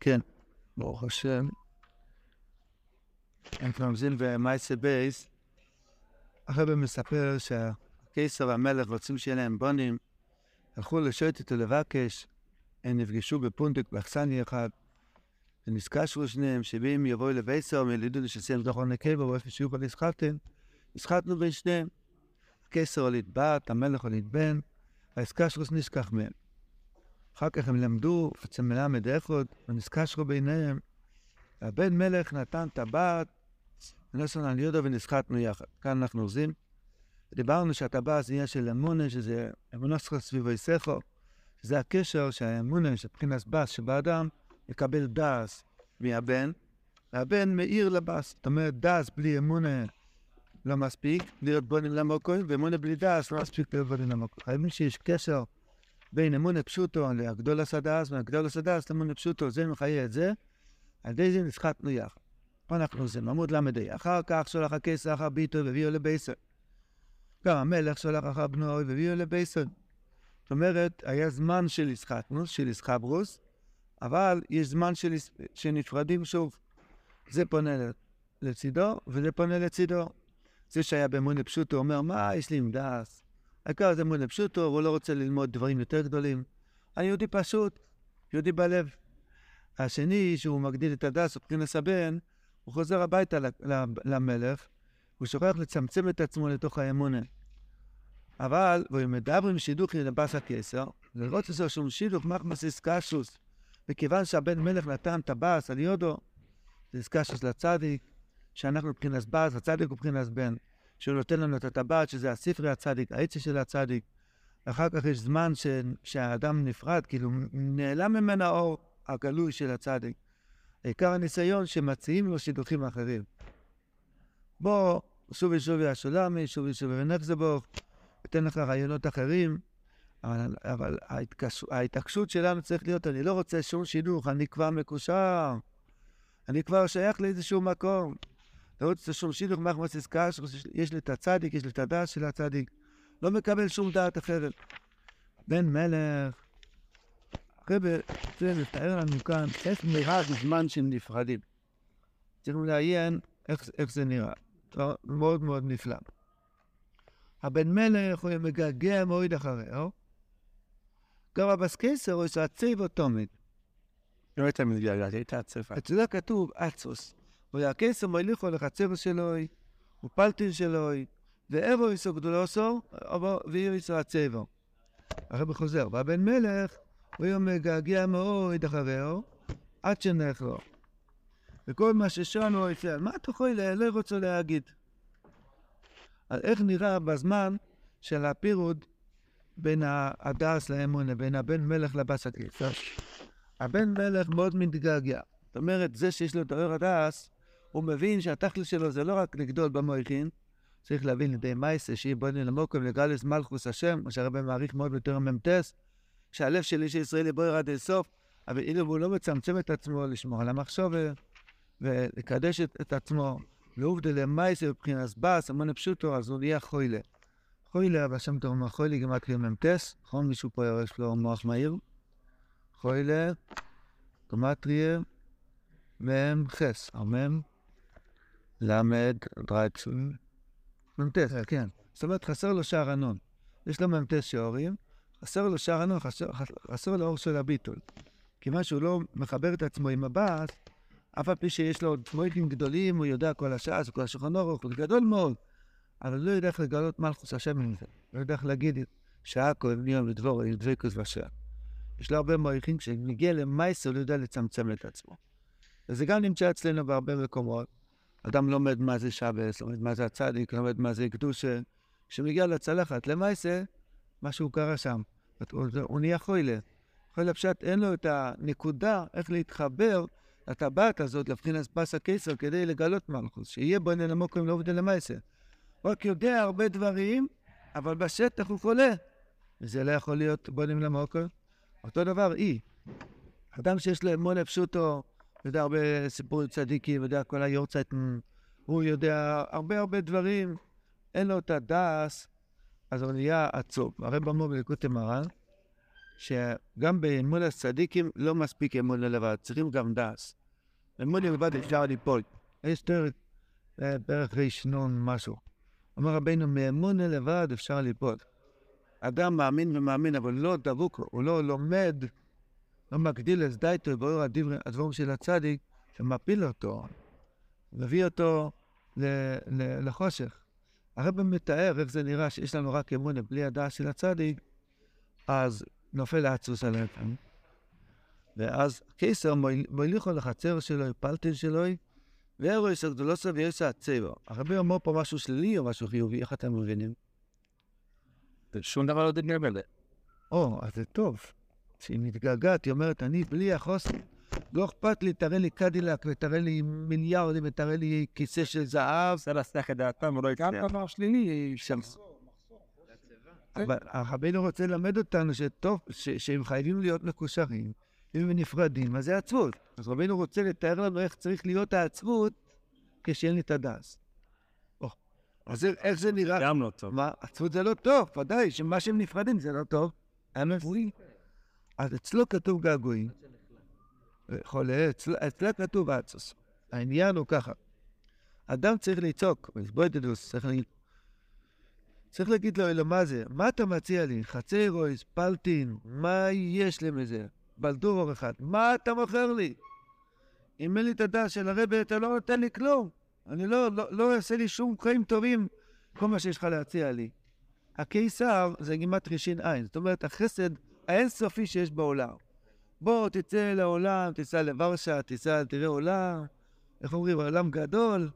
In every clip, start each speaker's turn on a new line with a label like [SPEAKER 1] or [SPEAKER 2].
[SPEAKER 1] כן, ברוך השם. אנחנו עומדים במייסה בייס, הרב מספר שהקיסר והמלך רוצים שיהיה להם בונים, הלכו לשבת איתו לבקש, הם נפגשו בפונדק באכסניה אחד, ונזקשו שניהם, שאם יבואו לבייסר, הם ילידו לשסיים דוח קבע, ואיפה שיהיו כבר נסחטתם, נסחטנו בין שניהם. הקיסר הוליד בת, המלך הוליד בן, והאסקשרוס נשכח מהם. אחר כך הם למדו אצל מלמד איכות, ונזקשרו ביניהם. והבן מלך נתן טבעת, ונסון על יודו ונסחטנו יחד. כאן אנחנו עוזים. דיברנו שהטבעת זה עניין של אמונה, שזה אמונה שלך סביב היסכו, שזה הקשר שהאמונה, שבחינת בס שבאדם, יקבל דס מהבן, והבן מאיר לבס. זאת אומרת, דס בלי אמונה לא מספיק להיות בונים למוקוים, ואמונה בלי דס לא מספיק להיות בונים למוקוים. חייבים שיש קשר בין אמונה פשוטו להגדול הסדס, והגדול הסדס לאמונה פשוטו, זה מחיה את זה, על ידי זה נסחטנו יחד. פה אנחנו עושים עמוד ל"ה. אחר כך שולח הקיסר אחר ביתו והביאו לבייסר. גם המלך שולח אחר בנו והביאו לבייסר. זאת אומרת, היה זמן של הסחטנוס, של הסחברוס, אבל יש זמן של... שנפרדים שוב. זה פונה לצידו וזה פונה לצידו. זה שהיה באמונה פשוטו אומר, מה יש לי עם דס? העיקר זה אמונה פשוטו, הוא לא רוצה ללמוד דברים יותר גדולים. אני יהודי פשוט, יהודי בלב. השני, שהוא מגדיל את הדס מבחינת הבן, הוא חוזר הביתה למלך, הוא שוכח לצמצם את עצמו לתוך האמונה. אבל, והוא מדבר עם שידוך לבס הקיסר, לראות איזה שום שידוך מחמסיס קשוס. וכיוון שהבן מלך נתן טבס על יודו, זה קשוס לצדיק, שאנחנו מבחינת בס, הצדיק הוא מבחינת בן. שהוא נותן לנו את הטבעת, שזה הספרי הצדיק, העצה של הצדיק. אחר כך יש זמן ש... שהאדם נפרד, כאילו נעלם ממנה האור הגלוי של הצדיק. עיקר הניסיון שמציעים לו שידוכים אחרים. בוא, שובי שובי השולמי, שובי שובי ונחזבוך, אתן לך רעיונות אחרים, אבל, אבל ההתקש... ההתעקשות שלנו צריך להיות, אני לא רוצה שום שידוך, אני כבר מקושר, אני כבר שייך לאיזשהו מקום. לא רוצה שום שידוך מחמוס קש, יש לי את הצדיק, יש לי את הדעת של הצדיק. לא מקבל שום דעת אחרת. בן מלך, הרב רוצה לתאר לנו כאן איך נראה בזמן שהם נפרדים. צריכים לעיין איך, איך זה נראה. דבר מאוד מאוד נפלא. הבן מלך הוא מגעגע מאוד אחריהו. גם הבס קיסר הוא שעצב אוטומית.
[SPEAKER 2] לא הייתה מתגעגע, הייתה עצבה.
[SPEAKER 1] אצלו כתוב אצוס. ויעקסו מוליכו לחצר שלוי, ופלטין שלוי, ואיבו יסו גדולוסו, ואיריסו הצבו. הרב חוזר, והבן מלך, הוא יום מגעגע מאוד אחריו, עד שנלך לו. וכל מה ששאלנו יפעל, מה אתה יכול, לא רוצה להגיד? על איך נראה בזמן של הפירוד בין הדס לאמונה, בין הבן מלך לבס הקיסר. הבן מלך מאוד מתגעגע. זאת אומרת, זה שיש לו את האור הדס, הוא מבין שהתכלס שלו זה לא רק לגדול במויכין, צריך להבין לידי מייסה, שיהיה בוני למוקם לגלס מלכוס השם, מה שהרבא מעריך מאוד ביותר ממטס, שהלב של איש ישראלי בו ירד לסוף, אבל אילו הוא לא מצמצם את עצמו לשמור על המחשובה ולקדש את, את עצמו, ועובדה למייסה מבחינת בס, המון פשוטו, אז הוא נהיה חוילה. חוילה, אבל שם אומר חוילה גמטרי ממטס, נכון? מישהו פה יש לו מוח מהיר? חוילה, גמטריה, מ"ם חס, המ"ם למד דרייצון, מ"ט, כן. זאת אומרת, חסר לו שער הנון. יש לו מ"ט שיעורים, חסר לו שער הנון, חסר, לו אור של הביטול. כיוון שהוא לא מחבר את עצמו עם הבאס, אף על פי שיש לו מוידים גדולים, הוא יודע כל השעה, זה כל השולחן אורך, הוא גדול מאוד, אבל לא יודע איך לגלות מלכוס השם עם זה. לא יודע איך להגיד שעה כהן מיום לדבור, עם דבקוס ושעה. יש לו הרבה מויכים, כשמגיע למייסר, הוא לא יודע לצמצם את עצמו. וזה גם נמצא אצלנו בהרבה מקומות. אדם לומד מה זה שבס, לומד מה זה הצדיק, לומד מה זה קדושה. כשמגיע לצלחת, למעשה, משהו קרה שם. הוא, נהיה חוילה. חוילה פשט, אין לו את הנקודה איך להתחבר לטבעת הזאת, לבחינס פס הקיסר, כדי לגלות מלכוס, שיהיה בו עניין עמוק לא עובדה למעשה. הוא רק יודע הרבה דברים, אבל בשטח הוא חולה. וזה לא יכול להיות בונים למוקר. אותו דבר אי. אדם שיש לו אמונה פשוטו, יודע הרבה סיפורים צדיקים, יודע כל היורצייט, הוא יודע הרבה הרבה דברים, אין לו את הדס, אז הוא נהיה עצוב. הרי במו בליקוטי מרן, שגם באמון הצדיקים לא מספיק אמונה לבד, צריכים גם דס. אמון לבד אפשר ליפול. יש פרק, אה, פרק ראשון משהו. אומר רבינו, מאמונה לבד אפשר ליפול. אדם מאמין ומאמין, אבל לא דבוק, הוא לא לומד, לא מגדיל את דייטו ברור הדברים של הצדיק, שמפיל אותו, מביא אותו לחושך. הרב מתאר איך זה נראה שיש לנו רק אמונה בלי הדעה של הצדיק, אז נופל האצוס עליהם. ואז קיסר מוליכו לחצר שלו, פלטן שלו, ואירויס הגדולוסו ויוסה הצבע. הרבי אומר פה משהו שלילי או משהו חיובי, איך אתם מבינים?
[SPEAKER 2] שום דבר לא דיבר בזה.
[SPEAKER 1] או, אז זה טוב. כשהיא מתגעגעת, היא אומרת, אני בלי החוסן, לא אכפת לי, תראה לי קדילק, ותראה לי מיליארדים, ותראה לי כיסא של זהב.
[SPEAKER 2] זה להסתכל את דעתם, הוא לא יקרה. גם דבר שלילי, שם.
[SPEAKER 1] אבל הרבינו רוצה ללמד אותנו שטוב, שהם חייבים להיות מקושרים. אם הם נפרדים, אז זה עצבות. אז רבינו רוצה לתאר לנו איך צריך להיות העצבות כשאין לי את הדס. אז איך זה נראה?
[SPEAKER 2] גם לא טוב.
[SPEAKER 1] מה? עצבות זה לא טוב, ודאי, שמה שהם נפרדים זה לא טוב. אז אצלו כתוב געגועים. חולה, אצלה כתוב אצוס. העניין הוא ככה, אדם צריך לצעוק, בוידדוס, צריך להגיד, צריך להגיד לו, אלו, מה זה? מה אתה מציע לי? חצי רויס, פלטין, מה יש לי מזה? בלדור אור אחד, מה אתה מוכר לי? אם אין לי את הדעת של הרבי, אתה לא נותן לי כלום. אני לא, לא, לא אעשה לי שום חיים טובים, כל מה שיש לך להציע לי. הקיסר זה גימת ראשין עין, זאת אומרת, החסד האינסופי שיש בעולם. בוא, תצא לעולם, תיסע לוורשה, תיסע, תראה עולם, איך אומרים, עולם גדול,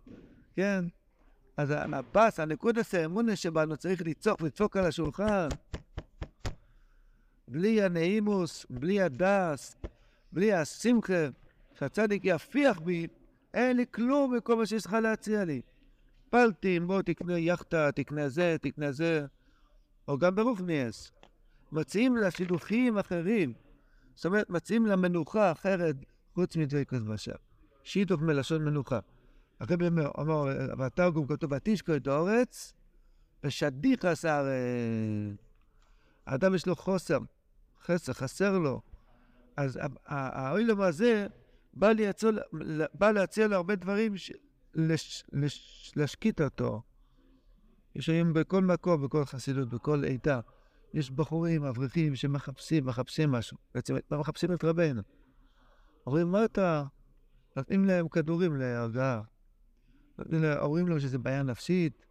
[SPEAKER 1] כן? אז הבאס, הנקודס האמונה שבנו צריך לצעוק, לצעוק על השולחן. בלי הנעימוס, בלי הדס, בלי השמחה, שהצדיק יפיח בי, אין לי כלום מכל מה שיש לך להציע לי. פלטין, בוא תקנה יאכטה, תקנה זה, תקנה זה, או גם ברוכניאס. מציעים לה שילוחים אחרים. זאת אומרת, מציעים לה מנוחה אחרת חוץ מדבקות בשער. שיתוף מלשון מנוחה. אומר, אמר, בתרגום כתוב, ותשקו את האורץ, ושדיך עשר... האדם יש לו חוסר, חסר, חסר לו. אז האוילם הזה בא, לייצר, בא להציע לו הרבה דברים ש... לש... לש... להשקיט אותו. יש היום בכל מקום, בכל חסידות, בכל עיתה. יש בחורים, אברכים, שמחפשים, מחפשים משהו. בעצם מחפשים את רבנו. אומרים, מה אתה... נותנים להם כדורים להרגעה. אומרים להם שזה בעיה נפשית.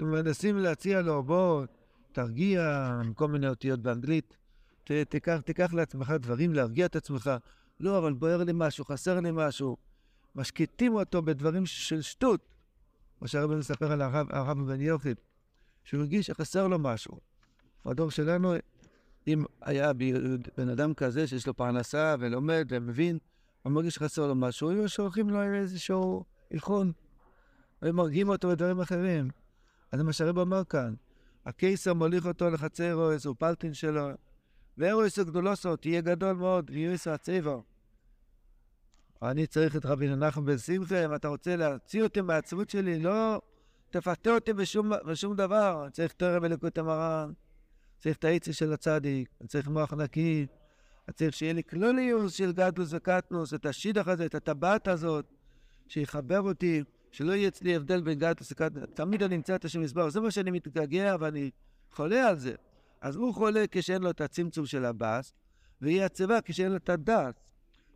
[SPEAKER 1] מנסים להציע לו, בוא, תרגיע, עם כל מיני אותיות באנגלית. ת, תיקח, תיקח לעצמך דברים להרגיע את עצמך. לא, אבל בוער לי משהו, חסר לי משהו. משקיטים אותו בדברים של שטות. כמו שהרב מספר על הרב, הרב בן יוכי, שהוא הרגיש שחסר לו משהו. בדור שלנו, אם היה בן אדם כזה שיש לו פרנסה ולומד ומבין, הוא מרגיש שחסר לו משהו, היו שולחים לו איזשהו הלכון, היו מרגיעים אותו בדברים אחרים. אז זה מה שהרב אמר כאן, הקיסר מוליך אותו לחצי רויס, הוא פלטין שלו, ואירויס הגדולוסו, תהיה גדול מאוד, יויס הצבע. אני צריך את רבי נחמן בן שמחה, אם אתה רוצה להוציא אותי מהעצמות שלי, לא תפתה אותי בשום, בשום דבר, אני צריך תרם אלוקות המרן. צריך את העצה של הצדיק, אני צריך מוח נקי, אני צריך שיהיה לי כלוליוס של גדלוס וקטנוס, את השידך הזה, את הטבעת הזאת, שיחבר אותי, שלא יהיה אצלי הבדל בין גדלוס וקטנוס. תמיד אני אמצא את השם מזבר, זה מה שאני מתגעגע ואני חולה על זה. אז הוא חולה כשאין לו את הצמצום של הבאס, והיא עצבה כשאין לו את הדעת.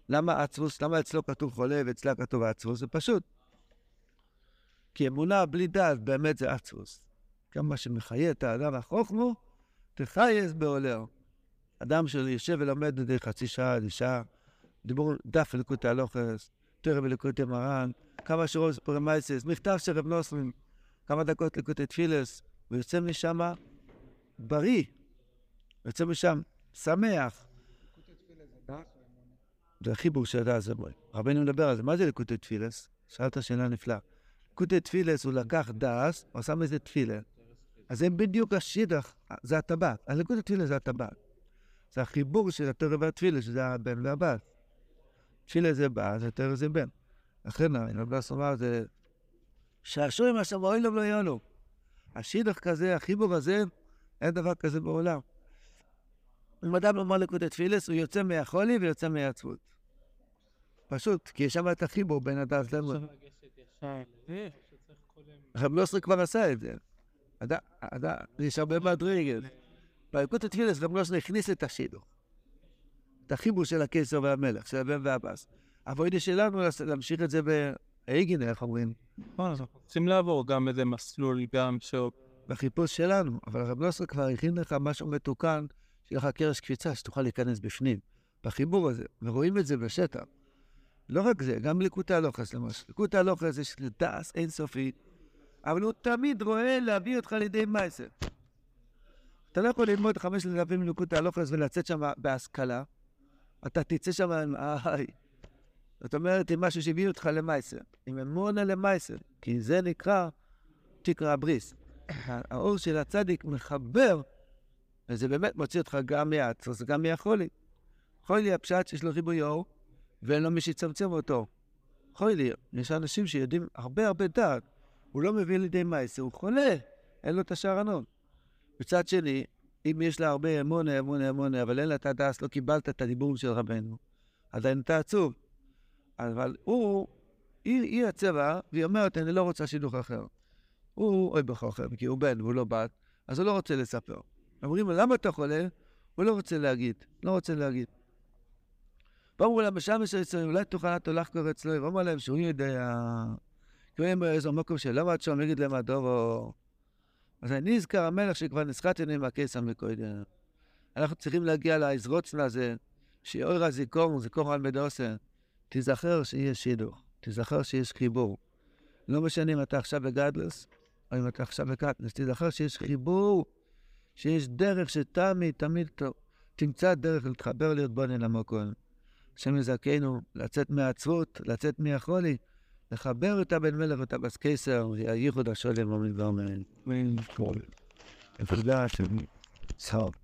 [SPEAKER 1] למה עצבוס, למה אצלו כתוב חולה ואצלה כתוב עצבוס? זה פשוט. כי אמונה בלי דעת באמת זה עצבוס. כמה שמחיה את האדם החוכמו, תחייס בעולר. אדם שיושב ולומד זה חצי שעה, איזה שעה, דיבור דף אלוקות הלוכס, תרם אלוקות מרן, כמה שורות סיפורי מייסס, מכתב של רב נוסרים, כמה דקות לקוטי תפילס, ויוצא משם בריא, יוצא משם שמח. זה החיבור של הדעת רבנו מדבר על זה, מה זה לקוטי תפילס? שאלת שאלה נפלאה. לקוטי תפילס הוא לקח דס, הוא עשה מזה תפילה. אז זה בדיוק השידך, זה הטבעת. הליכוד התפילה זה הטבעת. זה החיבור של התורה והתפילה, שזה הבן והבת. תפילה זה בת, התורה זה בן. לכן הרבלס אמר, זה שעשועים אשר באוילם לא יענו. השידך כזה, החיבור הזה, אין דבר כזה בעולם. אם אדם אומר לקוטי תפילס, הוא יוצא מהחולי ויוצא מהעצבות. פשוט, כי יש שם את החיבור בין הדעת למות. רב נוסרי כבר עשה את זה. יש הרבה מדרגת. ביקוטי תפילס רב נוסרי הכניס את השידור. את החיבור של הקיסר והמלך, של הבן והבס. הווידה שלנו להמשיך את זה באיגינר, איך אומרים?
[SPEAKER 2] רוצים לעבור גם איזה מסלול גם ש...
[SPEAKER 1] בחיפוש שלנו, אבל הרב נוסר כבר הכין לך משהו מתוקן, שיהיה לך קרש קפיצה, שתוכל להיכנס בפנים, בחיבור הזה, ורואים את זה בשטח. לא רק זה, גם ליקוטי הלוחס למשל. ליקוטי הלוחס יש דעס אינסופי, אבל הוא תמיד רואה להביא אותך לידי מייסר. אתה לא יכול ללמוד חמש דפים מליקוטי הלוחס ולצאת שם בהשכלה, אתה תצא שם איי. זאת אומרת, עם משהו שהביא אותך למייסר, עם אמונה למייסר, כי זה נקרא תקרא הבריס. האור של הצדיק מחבר, וזה באמת מוציא אותך גם מהעצוס, גם מהחולי. חולי הפשט שיש לו ריבוי אור, ואין לו מי שיצמצם אותו. חולי, יש אנשים שיודעים הרבה הרבה דעת, הוא לא מביא לידי מייסר, הוא חולה, אין לו את השערנון. מצד שני, אם יש לה הרבה אמונה, אמונה, אמונה, אבל אין לה את הדס, לא קיבלת את הדיבורים של רבנו, עדיין אתה עצוב. אבל הוא, היא, היא הצבע, והיא אומרת, אני לא רוצה שידוך אחר. הוא אוהב אחר, כי הוא בן והוא לא בת, אז הוא לא רוצה לספר. אומרים לו, למה אתה חולה? הוא לא רוצה להגיד, לא רוצה להגיד. ואמרו להם, בשמש היצרים, אולי תוכל אתה לחקור אצלו, ואמרו להם שהוא יודע, היה באיזה מקום של למה את שם, יגיד להם הדוב או... אז אני נזכר המלך שכבר נסחטנו עם הקיסר מקודם. אנחנו צריכים להגיע לעזרוצנה הזה, שאור הזיכרון, זיכרון על מדוסן. תיזכר שיש שידוך, תיזכר שיש חיבור. לא משנה אם אתה עכשיו בגדלס, או אם אתה עכשיו בקטנס, תיזכר שיש חיבור, שיש דרך שתמיד, תמיד תמצא דרך להתחבר להיות בונן למקום. השם יזכנו לצאת מהעצבות, לצאת מהחולי, לחבר את הבן מלך ואת הבס קיסר, ייחוד השולם ומדבר מהן. תודה, טוב.